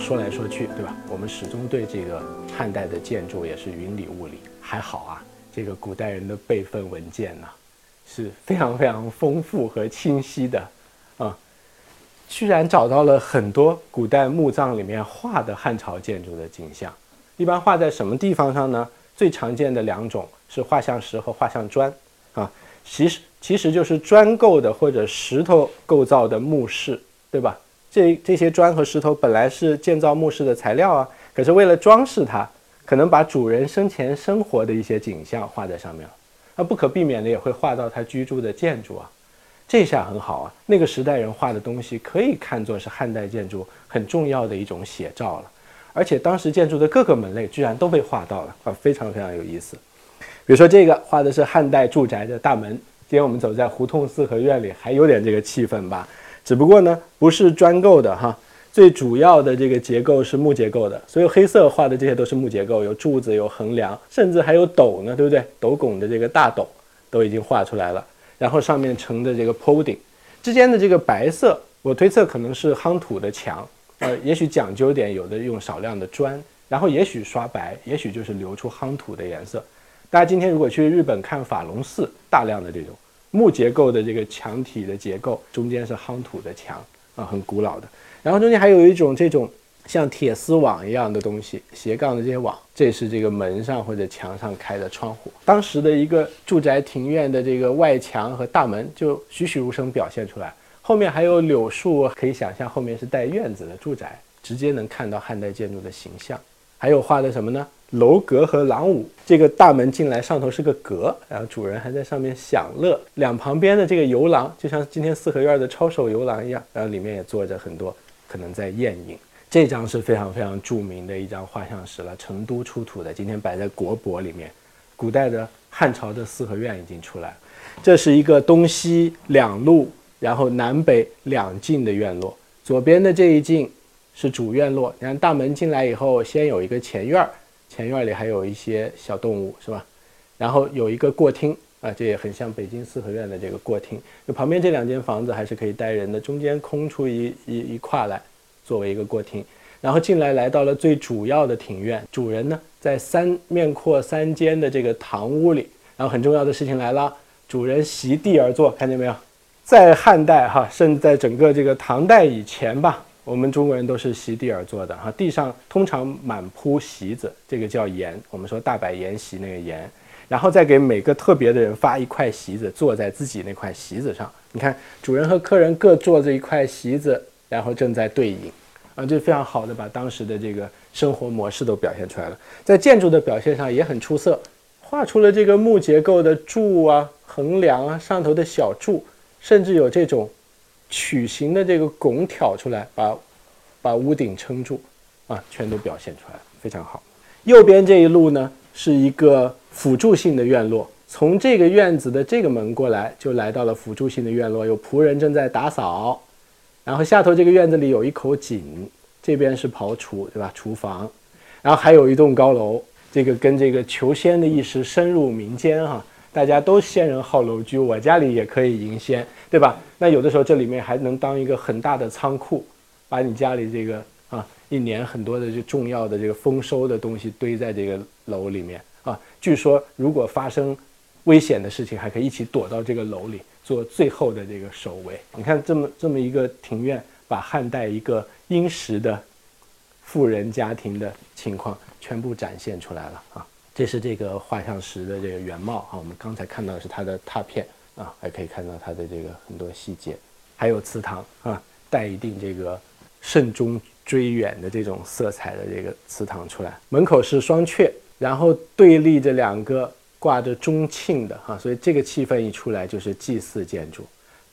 说来说去，对吧？我们始终对这个汉代的建筑也是云里雾里。还好啊，这个古代人的备份文件呢，是非常非常丰富和清晰的啊。居然找到了很多古代墓葬里面画的汉朝建筑的景象。一般画在什么地方上呢？最常见的两种是画像石和画像砖啊。其实其实就是砖构的或者石头构造的墓室，对吧？这这些砖和石头本来是建造墓室的材料啊，可是为了装饰它，可能把主人生前生活的一些景象画在上面了，那不可避免的也会画到他居住的建筑啊。这下很好啊，那个时代人画的东西可以看作是汉代建筑很重要的一种写照了，而且当时建筑的各个门类居然都被画到了啊，非常非常有意思。比如说这个画的是汉代住宅的大门，今天我们走在胡同四合院里，还有点这个气氛吧。只不过呢，不是砖构的哈，最主要的这个结构是木结构的，所以黑色画的这些都是木结构，有柱子，有横梁，甚至还有斗呢，对不对？斗拱的这个大斗都已经画出来了，然后上面承的这个坡顶之间的这个白色，我推测可能是夯土的墙，呃，也许讲究点，有的用少量的砖，然后也许刷白，也许就是留出夯土的颜色。大家今天如果去日本看法隆寺，大量的这种。木结构的这个墙体的结构，中间是夯土的墙啊，很古老的。然后中间还有一种这种像铁丝网一样的东西，斜杠的这些网，这是这个门上或者墙上开的窗户。当时的一个住宅庭院的这个外墙和大门就栩栩如生表现出来。后面还有柳树，可以想象后面是带院子的住宅，直接能看到汉代建筑的形象。还有画的什么呢？楼阁和廊屋，这个大门进来上头是个阁，然后主人还在上面享乐。两旁边的这个游廊，就像今天四合院的抄手游廊一样，然后里面也坐着很多，可能在宴饮。这张是非常非常著名的一张画像石了，成都出土的，今天摆在国博里面。古代的汉朝的四合院已经出来了，这是一个东西两路，然后南北两进的院落。左边的这一进是主院落，你看大门进来以后，先有一个前院儿。前院里还有一些小动物，是吧？然后有一个过厅啊，这也很像北京四合院的这个过厅。就旁边这两间房子还是可以待人的，中间空出一一一块来，作为一个过厅。然后进来来到了最主要的庭院，主人呢在三面阔三间的这个堂屋里。然后很重要的事情来了，主人席地而坐，看见没有？在汉代哈，甚至在整个这个唐代以前吧。我们中国人都是席地而坐的哈，地上通常满铺席子，这个叫筵。我们说大摆筵席那个筵，然后再给每个特别的人发一块席子，坐在自己那块席子上。你看，主人和客人各坐着一块席子，然后正在对饮，啊，这非常好的把当时的这个生活模式都表现出来了。在建筑的表现上也很出色，画出了这个木结构的柱啊、横梁啊、上头的小柱，甚至有这种。曲形的这个拱挑出来，把把屋顶撑住，啊，全都表现出来非常好。右边这一路呢，是一个辅助性的院落，从这个院子的这个门过来，就来到了辅助性的院落，有仆人正在打扫，然后下头这个院子里有一口井，这边是庖厨，对吧？厨房，然后还有一栋高楼，这个跟这个求仙的意识深入民间哈。大家都仙人好楼居，我家里也可以迎仙，对吧？那有的时候这里面还能当一个很大的仓库，把你家里这个啊一年很多的这重要的这个丰收的东西堆在这个楼里面啊。据说如果发生危险的事情，还可以一起躲到这个楼里做最后的这个守卫。你看这么这么一个庭院，把汉代一个殷实的富人家庭的情况全部展现出来了啊。这是这个画像石的这个原貌啊，我们刚才看到的是它的拓片啊，还可以看到它的这个很多细节，还有祠堂啊，带一定这个慎终追远的这种色彩的这个祠堂出来。门口是双阙，然后对立着两个挂着钟磬的哈，所以这个气氛一出来就是祭祀建筑。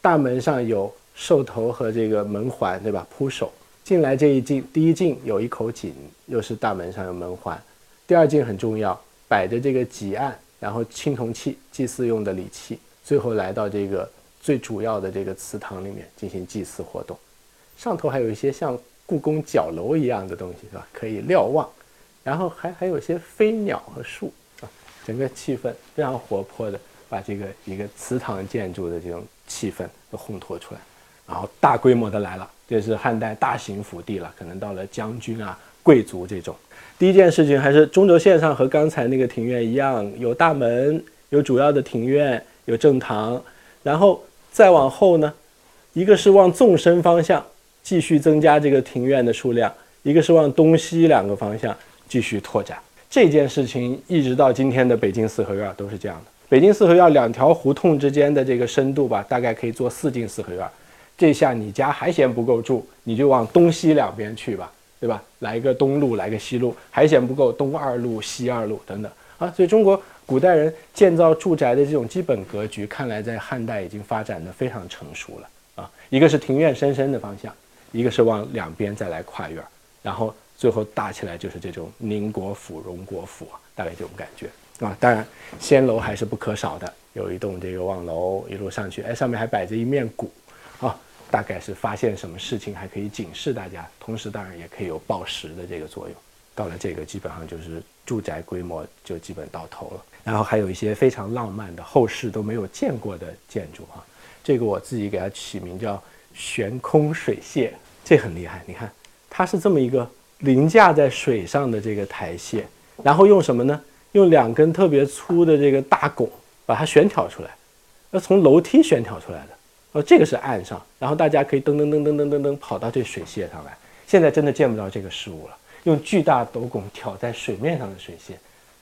大门上有兽头和这个门环，对吧？铺首进来这一进，第一进有一口井，又是大门上有门环。第二进很重要。摆着这个几案，然后青铜器、祭祀用的礼器，最后来到这个最主要的这个祠堂里面进行祭祀活动。上头还有一些像故宫角楼一样的东西，是吧？可以瞭望，然后还还有一些飞鸟和树啊，整个气氛非常活泼的，把这个一个祠堂建筑的这种气氛都烘托出来。然后大规模的来了，这是汉代大型府地了，可能到了将军啊、贵族这种。第一件事情还是中轴线上和刚才那个庭院一样，有大门，有主要的庭院，有正堂，然后再往后呢，一个是往纵深方向继续增加这个庭院的数量，一个是往东西两个方向继续拓展。这件事情一直到今天的北京四合院都是这样的。北京四合院两条胡同之间的这个深度吧，大概可以做四进四合院。这下你家还嫌不够住，你就往东西两边去吧。对吧？来一个东路，来个西路，还嫌不够，东二路、西二路等等啊！所以中国古代人建造住宅的这种基本格局，看来在汉代已经发展的非常成熟了啊！一个是庭院深深的方向，一个是往两边再来跨院，然后最后搭起来就是这种宁国府、荣国府，大概这种感觉啊！当然，仙楼还是不可少的，有一栋这个望楼，一路上去，哎，上面还摆着一面鼓啊！大概是发现什么事情还可以警示大家，同时当然也可以有报时的这个作用。到了这个基本上就是住宅规模就基本到头了。然后还有一些非常浪漫的后世都没有见过的建筑哈，这个我自己给它起名叫悬空水榭，这很厉害。你看它是这么一个凌驾在水上的这个台榭，然后用什么呢？用两根特别粗的这个大拱把它悬挑出来，要从楼梯悬挑出来的。哦，这个是岸上，然后大家可以噔噔噔噔噔噔噔跑到这水榭上来。现在真的见不到这个事物了，用巨大斗拱挑在水面上的水榭，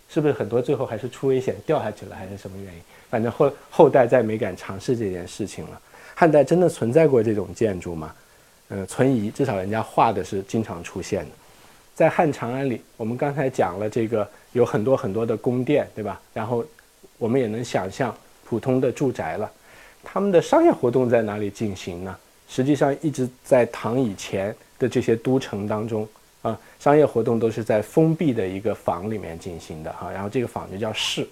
是不是很多最后还是出危险掉下去了，还是什么原因？反正后后代再没敢尝试这件事情了。汉代真的存在过这种建筑吗？嗯，存疑，至少人家画的是经常出现的。在汉长安里，我们刚才讲了这个有很多很多的宫殿，对吧？然后我们也能想象普通的住宅了。他们的商业活动在哪里进行呢？实际上，一直在唐以前的这些都城当中啊，商业活动都是在封闭的一个坊里面进行的哈。然后这个坊就叫市，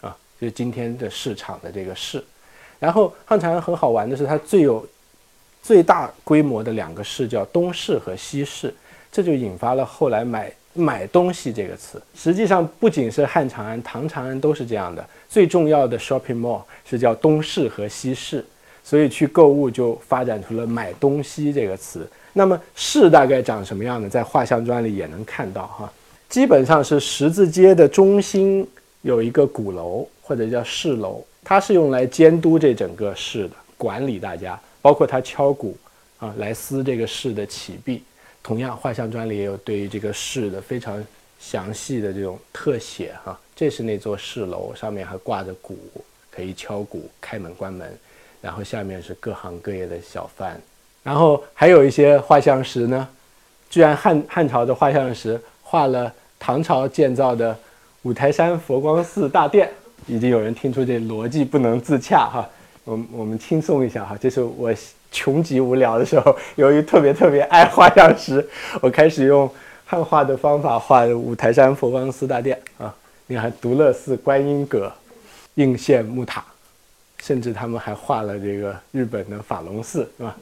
啊，就是今天的市场的这个市。然后汉长安很好玩的是，它最有最大规模的两个市叫东市和西市，这就引发了后来买。买东西这个词，实际上不仅是汉长安、唐长安都是这样的。最重要的 shopping mall 是叫东市和西市，所以去购物就发展出了买东西这个词。那么市大概长什么样呢？在画像砖里也能看到哈，基本上是十字街的中心有一个鼓楼或者叫市楼，它是用来监督这整个市的，管理大家，包括它敲鼓啊，来撕这个市的起币。同样，画像砖里也有对于这个市的非常详细的这种特写哈。这是那座市楼，上面还挂着鼓，可以敲鼓开门关门。然后下面是各行各业的小贩。然后还有一些画像石呢，居然汉汉朝的画像石画了唐朝建造的五台山佛光寺大殿。已经有人听出这逻辑不能自洽哈。我我们轻松一下哈，这是我。穷极无聊的时候，由于特别特别爱画像石，我开始用汉画的方法画五台山佛光寺大殿啊。你看独乐寺观音阁、应县木塔，甚至他们还画了这个日本的法隆寺，是吧？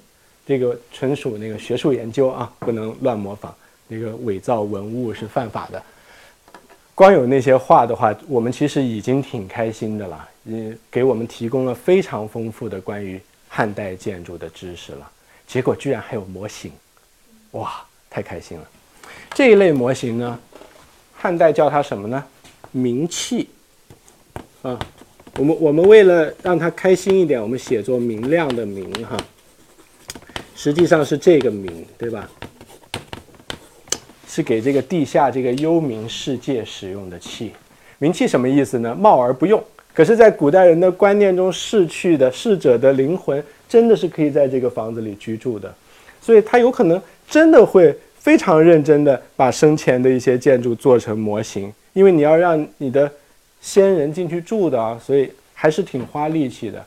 这个纯属那个学术研究啊，不能乱模仿。那个伪造文物是犯法的。光有那些画的话，我们其实已经挺开心的了，也，给我们提供了非常丰富的关于。汉代建筑的知识了，结果居然还有模型，哇，太开心了！这一类模型呢，汉代叫它什么呢？明器啊。我们我们为了让他开心一点，我们写作明亮的明哈，实际上是这个明，对吧？是给这个地下这个幽冥世界使用的器。明器什么意思呢？冒而不用。可是，在古代人的观念中，逝去的逝者的灵魂真的是可以在这个房子里居住的，所以他有可能真的会非常认真的把生前的一些建筑做成模型，因为你要让你的先人进去住的啊，所以还是挺花力气的。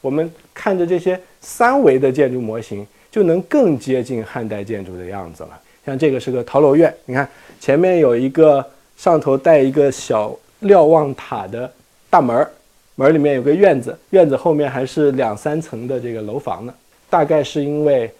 我们看着这些三维的建筑模型，就能更接近汉代建筑的样子了。像这个是个陶楼院，你看前面有一个上头带一个小瞭望塔的。大门儿，门儿里面有个院子，院子后面还是两三层的这个楼房呢。大概是因为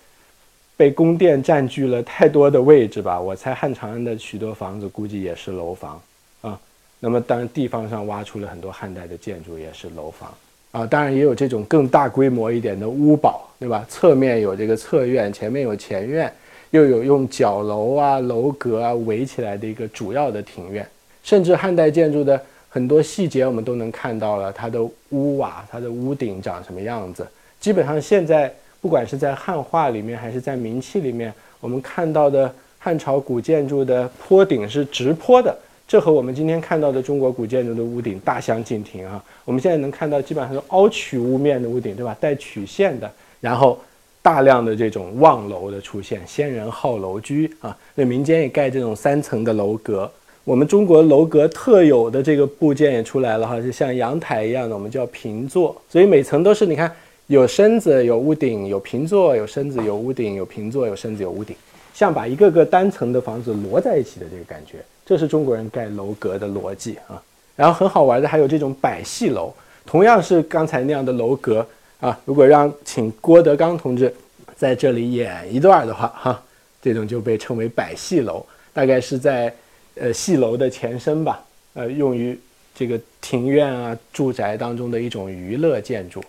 被宫殿占据了太多的位置吧。我猜汉长安的许多房子估计也是楼房啊。那么当然地方上挖出了很多汉代的建筑，也是楼房啊，当然也有这种更大规模一点的屋堡，对吧？侧面有这个侧院，前面有前院，又有用角楼啊、楼阁啊围起来的一个主要的庭院，甚至汉代建筑的很多细节我们都能看到了，它的屋瓦、它的屋顶长什么样子。基本上现在不管是在汉画里面还是在明器里面，我们看到的汉朝古建筑的坡顶是直坡的。这和我们今天看到的中国古建筑的屋顶大相径庭啊！我们现在能看到基本上是凹曲屋面的屋顶，对吧？带曲线的，然后大量的这种望楼的出现，先人好楼居啊。那民间也盖这种三层的楼阁，我们中国楼阁特有的这个部件也出来了哈，就像阳台一样的，我们叫平座。所以每层都是你看有身子、有屋顶、有平座、有身子、有屋顶、有平座、有身子、有屋顶，像把一个个单层的房子摞在一起的这个感觉。这是中国人盖楼阁的逻辑啊，然后很好玩的还有这种百戏楼，同样是刚才那样的楼阁啊。如果让请郭德纲同志在这里演一段的话，哈，这种就被称为百戏楼，大概是在呃戏楼的前身吧，呃，用于这个庭院啊、住宅当中的一种娱乐建筑。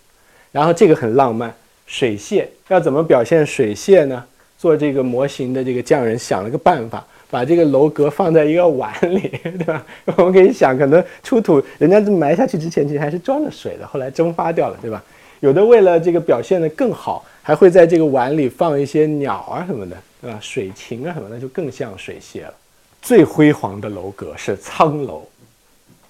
然后这个很浪漫，水榭要怎么表现水榭呢？做这个模型的这个匠人想了个办法。把这个楼阁放在一个碗里，对吧？我们可以想，可能出土人家埋下去之前，其实还是装了水的，后来蒸发掉了，对吧？有的为了这个表现的更好，还会在这个碗里放一些鸟啊什么的，对吧？水禽啊什么的，就更像水榭了。最辉煌的楼阁是苍楼，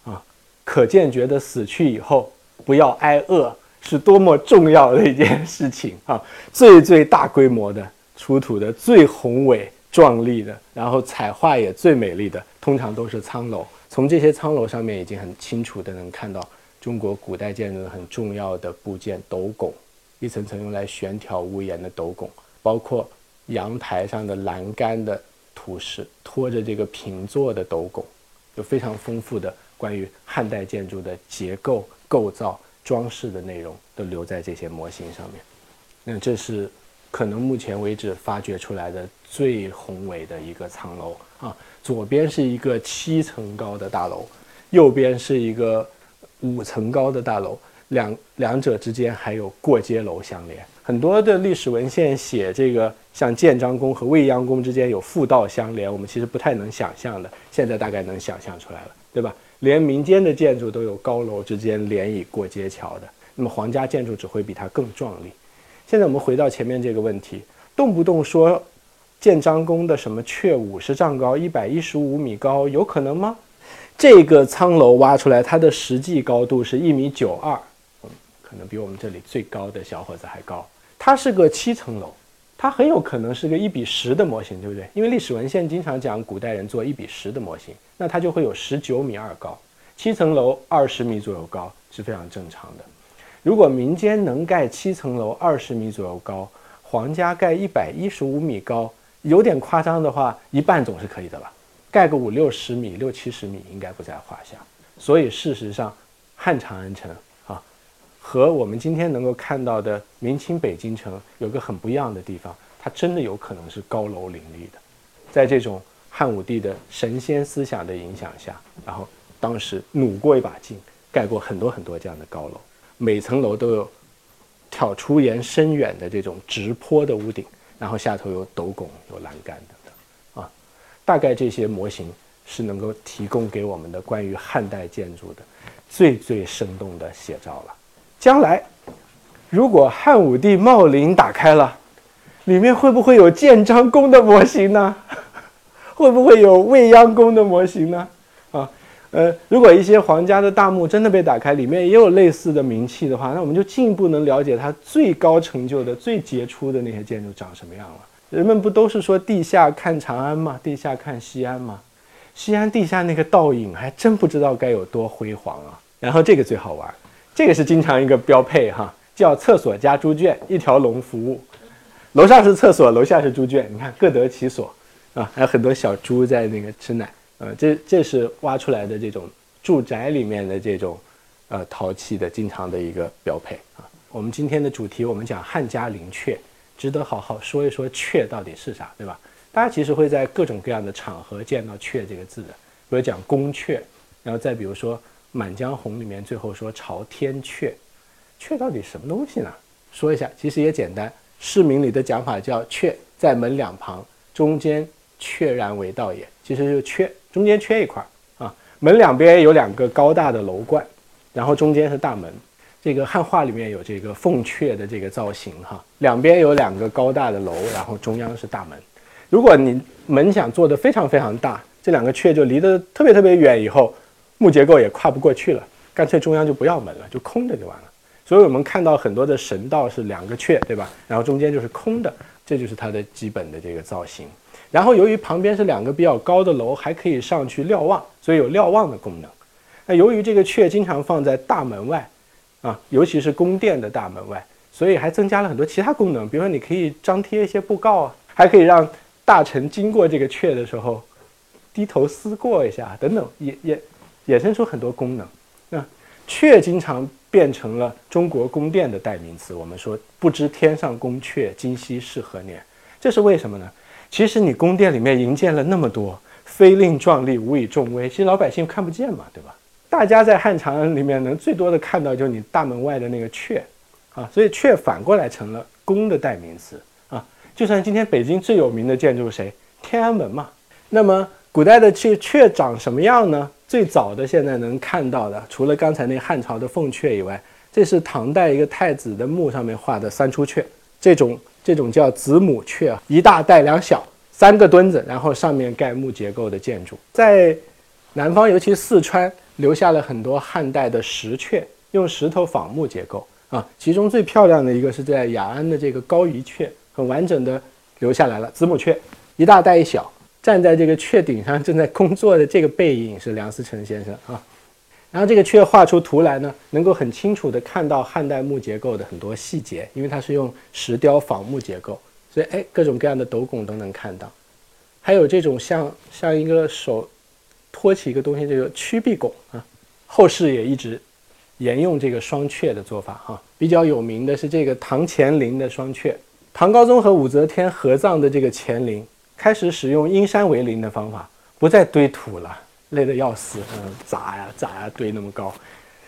啊，可见觉得死去以后不要挨饿是多么重要的一件事情啊！最最大规模的出土的最宏伟。壮丽的，然后彩画也最美丽的，通常都是苍楼。从这些苍楼上面，已经很清楚的能看到中国古代建筑很重要的部件——斗拱，一层层用来悬挑屋檐的斗拱，包括阳台上的栏杆的图示，拖着这个平座的斗拱，有非常丰富的关于汉代建筑的结构、构造、装饰的内容，都留在这些模型上面。那这是。可能目前为止发掘出来的最宏伟的一个藏楼啊，左边是一个七层高的大楼，右边是一个五层高的大楼，两两者之间还有过街楼相连。很多的历史文献写这个像建章宫和未央宫之间有复道相连，我们其实不太能想象的，现在大概能想象出来了，对吧？连民间的建筑都有高楼之间连以过街桥的，那么皇家建筑只会比它更壮丽。现在我们回到前面这个问题，动不动说建章宫的什么阙五十丈高、一百一十五米高，有可能吗？这个苍楼挖出来，它的实际高度是一米九二，嗯，可能比我们这里最高的小伙子还高。它是个七层楼，它很有可能是个一比十的模型，对不对？因为历史文献经常讲古代人做一比十的模型，那它就会有十九米二高，七层楼二十米左右高是非常正常的。如果民间能盖七层楼二十米左右高，皇家盖一百一十五米高，有点夸张的话，一半总是可以的吧？盖个五六十米、六七十米应该不在话下。所以事实上，汉长安城啊，和我们今天能够看到的明清北京城有个很不一样的地方，它真的有可能是高楼林立的。在这种汉武帝的神仙思想的影响下，然后当时努过一把劲，盖过很多很多这样的高楼。每层楼都有挑出檐深远的这种直坡的屋顶，然后下头有斗拱、有栏杆等等，啊，大概这些模型是能够提供给我们的关于汉代建筑的最最生动的写照了。将来如果汉武帝茂陵打开了，里面会不会有建章宫的模型呢？会不会有未央宫的模型呢？呃，如果一些皇家的大墓真的被打开，里面也有类似的名器的话，那我们就进一步能了解它最高成就的、最杰出的那些建筑长什么样了。人们不都是说地下看长安吗？地下看西安吗？西安地下那个倒影，还真不知道该有多辉煌啊！然后这个最好玩，这个是经常一个标配哈，叫厕所加猪圈，一条龙服务，楼上是厕所，楼下是猪圈，你看各得其所啊，还有很多小猪在那个吃奶。呃，这这是挖出来的这种住宅里面的这种，呃，陶器的经常的一个标配啊。我们今天的主题，我们讲汉家陵阙，值得好好说一说阙到底是啥，对吧？大家其实会在各种各样的场合见到阙这个字的，比如讲宫阙，然后再比如说《满江红》里面最后说朝天阙，阙到底什么东西呢？说一下，其实也简单，市民里的讲法叫阙在门两旁，中间阙然为道也。其实就是“阙中间缺一块啊，门两边有两个高大的楼冠，然后中间是大门。这个汉画里面有这个凤阙的这个造型哈，两边有两个高大的楼，然后中央是大门。如果你门想做的非常非常大，这两个阙就离得特别特别远，以后木结构也跨不过去了，干脆中央就不要门了，就空着就完了。所以我们看到很多的神道是两个阙，对吧？然后中间就是空的，这就是它的基本的这个造型。然后由于旁边是两个比较高的楼，还可以上去瞭望，所以有瞭望的功能。那由于这个阙经常放在大门外。啊，尤其是宫殿的大门外，所以还增加了很多其他功能，比如说你可以张贴一些布告啊，还可以让大臣经过这个阙的时候低头思过一下，等等，也也衍生出很多功能。那阙经常变成了中国宫殿的代名词。我们说不知天上宫阙，今夕是何年？这是为什么呢？其实你宫殿里面营建了那么多，非令壮丽，无以重威，其实老百姓看不见嘛，对吧？大家在汉长安里面能最多的看到就是你大门外的那个阙，啊，所以阙反过来成了宫的代名词啊。就算今天北京最有名的建筑谁？天安门嘛。那么古代的阙阙长什么样呢？最早的现在能看到的，除了刚才那汉朝的凤阙以外，这是唐代一个太子的墓上面画的三出阙，这种这种叫子母阙，一大带两小，三个墩子，然后上面盖木结构的建筑，在南方，尤其四川。留下了很多汉代的石阙，用石头仿木结构啊。其中最漂亮的一个是在雅安的这个高仪阙，很完整的留下来了。子母阙一大带一小，站在这个阙顶上正在工作的这个背影是梁思成先生啊。然后这个阙画出图来呢，能够很清楚的看到汉代木结构的很多细节，因为它是用石雕仿木结构，所以哎，各种各样的斗拱都能看到，还有这种像像一个手。托起一个东西，这个曲壁拱啊，后世也一直沿用这个双阙的做法哈。比较有名的是这个唐乾陵的双阙，唐高宗和武则天合葬的这个乾陵，开始使用阴山为陵的方法，不再堆土了，累得要死，嗯，砸呀砸呀堆那么高，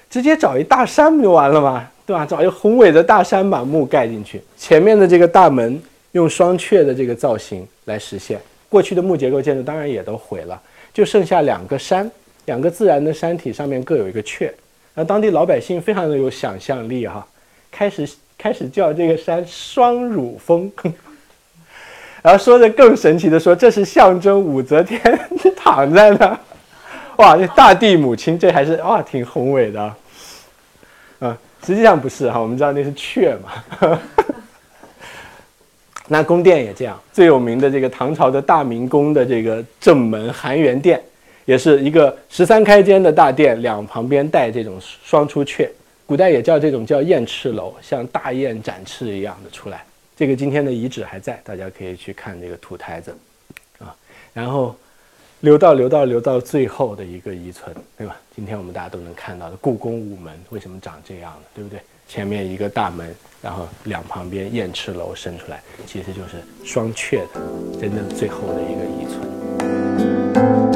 直接找一大山不就完了吗？对吧？找一个宏伟的大山把墓盖进去，前面的这个大门用双阙的这个造型来实现，过去的木结构建筑当然也都毁了。就剩下两个山，两个自然的山体上面各有一个阙，那当地老百姓非常的有想象力哈，开始开始叫这个山双乳峰，然后说的更神奇的说这是象征武则天 躺在那儿，哇，这大地母亲这还是哇挺宏伟的，啊，实际上不是哈，我们知道那是阙嘛。那宫殿也这样，最有名的这个唐朝的大明宫的这个正门含元殿，也是一个十三开间的大殿，两旁边带这种双出阙，古代也叫这种叫燕翅楼，像大雁展翅一样的出来。这个今天的遗址还在，大家可以去看这个土台子，啊，然后留到留到留到最后的一个遗存，对吧？今天我们大家都能看到的故宫午门为什么长这样呢，对不对？前面一个大门，然后两旁边燕翅楼伸出来，其实就是双阙的真正最后的一个遗存。